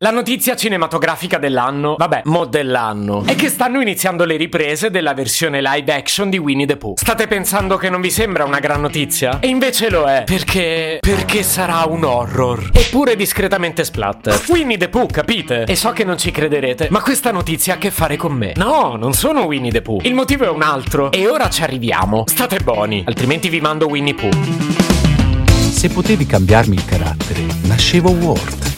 La notizia cinematografica dell'anno, vabbè, mo dell'anno, è che stanno iniziando le riprese della versione live action di Winnie the Pooh. State pensando che non vi sembra una gran notizia? E invece lo è, perché... perché sarà un horror. Eppure discretamente splatter. Winnie the Pooh, capite? E so che non ci crederete, ma questa notizia ha a che fare con me. No, non sono Winnie the Pooh. Il motivo è un altro. E ora ci arriviamo. State buoni, altrimenti vi mando Winnie Pooh. Se potevi cambiarmi il carattere, nascevo Ward.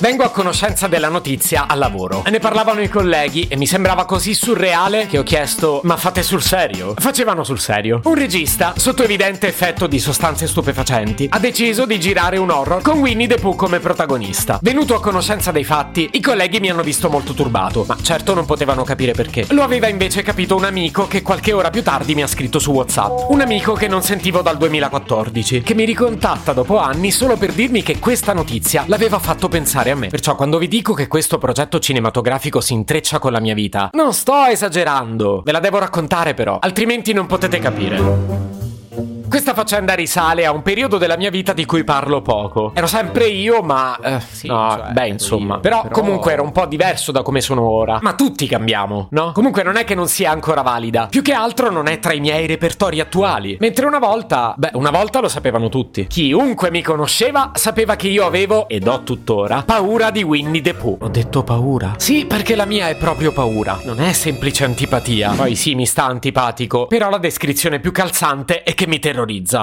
Vengo a conoscenza della notizia al lavoro. Ne parlavano i colleghi e mi sembrava così surreale che ho chiesto: Ma fate sul serio? Facevano sul serio. Un regista, sotto evidente effetto di sostanze stupefacenti, ha deciso di girare un horror con Winnie the Pooh come protagonista. Venuto a conoscenza dei fatti, i colleghi mi hanno visto molto turbato, ma certo non potevano capire perché. Lo aveva invece capito un amico che qualche ora più tardi mi ha scritto su WhatsApp. Un amico che non sentivo dal 2014, che mi ricontatta dopo anni solo per dirmi che questa notizia l'aveva fatto pensare a me. Perciò quando vi dico che questo progetto cinematografico si intreccia con la mia vita, non sto esagerando. Ve la devo raccontare però, altrimenti non potete capire. Questa faccenda risale a un periodo della mia vita di cui parlo poco. Ero sempre io, ma. Eh, Sì, no, cioè, beh, ero insomma. io, Però, però- comunque era un po' diverso da come sono ora. Ma tutti cambiamo, no? Comunque non è che non sia ancora valida. Più che altro non è tra i miei repertori attuali. Mentre una volta. Beh, una volta lo sapevano tutti. Chiunque mi conosceva sapeva che io avevo, ed ho tuttora, paura di Winnie the Pooh. Ho detto paura? Sì, perché la mia è proprio paura. Non è semplice antipatia. Poi sì, mi sta antipatico. Però la descrizione più calzante è che mi terrorizza.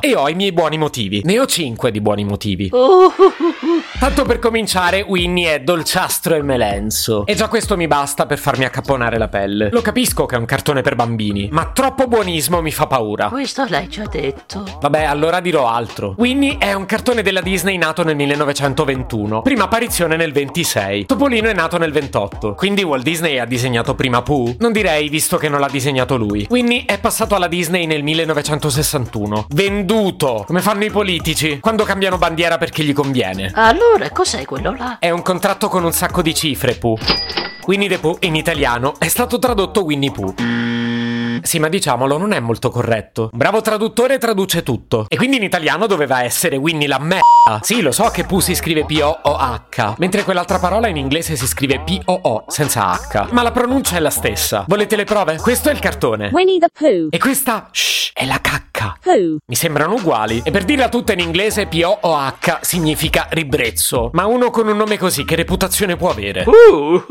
E ho i miei buoni motivi. Ne ho cinque di buoni motivi. Tanto per cominciare, Winnie è dolciastro e melenso. E già questo mi basta per farmi accapponare la pelle. Lo capisco che è un cartone per bambini, ma troppo buonismo mi fa paura. Questo l'hai già detto. Vabbè, allora dirò altro. Winnie è un cartone della Disney nato nel 1921, prima apparizione nel 26. Topolino è nato nel 28, quindi Walt Disney ha disegnato prima Pooh? Non direi, visto che non l'ha disegnato lui. Winnie è passato alla Disney nel 1961. Venduto! Come fanno i politici, quando cambiano bandiera perché gli conviene. Allora, cos'è quello là? È un contratto con un sacco di cifre, Pooh. Winnie the Pooh in italiano è stato tradotto Winnie Pooh. Sì, ma diciamolo, non è molto corretto. Un bravo traduttore traduce tutto. E quindi in italiano doveva essere Winnie la merda. Sì, lo so che Pooh si scrive P-O-O-H, mentre quell'altra parola in inglese si scrive P-O-O, senza H. Ma la pronuncia è la stessa. Volete le prove? Questo è il cartone. Winnie the Pooh. E questa, shh, è la cacca. Pooh. Mi sembrano uguali. E per dirla tutta in inglese, P-O-O-H significa ribrezzo. Ma uno con un nome così, che reputazione può avere? Uh,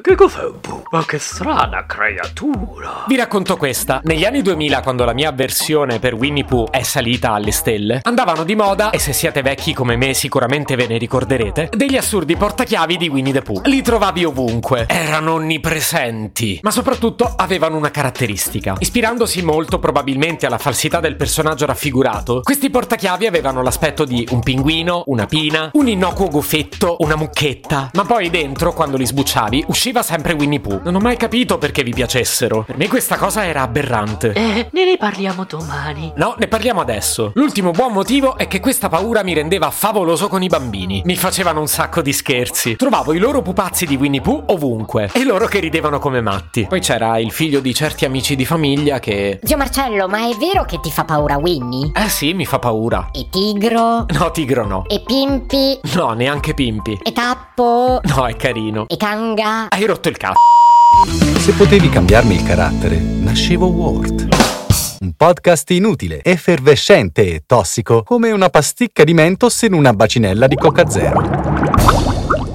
che cos'è un po'? Ma che strana creatura. Vi racconto questa. Negli anni 2000, quando la mia avversione per Winnie Pooh è salita alle stelle, andavano di moda, e se siete vecchi come me sicuramente ve ne ricorderete, degli assurdi portachiavi di Winnie the Pooh. Li trovavi ovunque. Erano onnipresenti. Ma soprattutto avevano una caratteristica. Ispirandosi molto probabilmente alla falsità del personaggio raffigurato, questi portachiavi avevano l'aspetto di un pinguino, una pina, un innocuo goffetto, una mucchetta. Ma poi dentro, quando li sbucciavi, usciva sempre Winnie Pooh. Non ho mai capito perché vi piacessero. Per me questa cosa era aberrante. Eh, ne riparliamo domani. No, ne parliamo adesso. L'ultimo buon motivo è che questa paura mi rendeva favoloso con i bambini. Mi facevano un sacco di scherzi. Trovavo i loro pupazzi di Winnie Pooh ovunque. E loro che ridevano come matti. Poi c'era il figlio di certi amici di famiglia che... Zio Marcello, ma è vero che ti fa paura Winnie? Eh sì, mi fa paura. E Tigro? No, tigro no. E Pimpi? No, neanche Pimpi. E Tappo? No, è carino. E Kanga? Hai rotto il cazzo. Se potevi cambiarmi il carattere, nascevo Ward. Un podcast inutile, effervescente e tossico, come una pasticca di mentos in una bacinella di Coca Zero.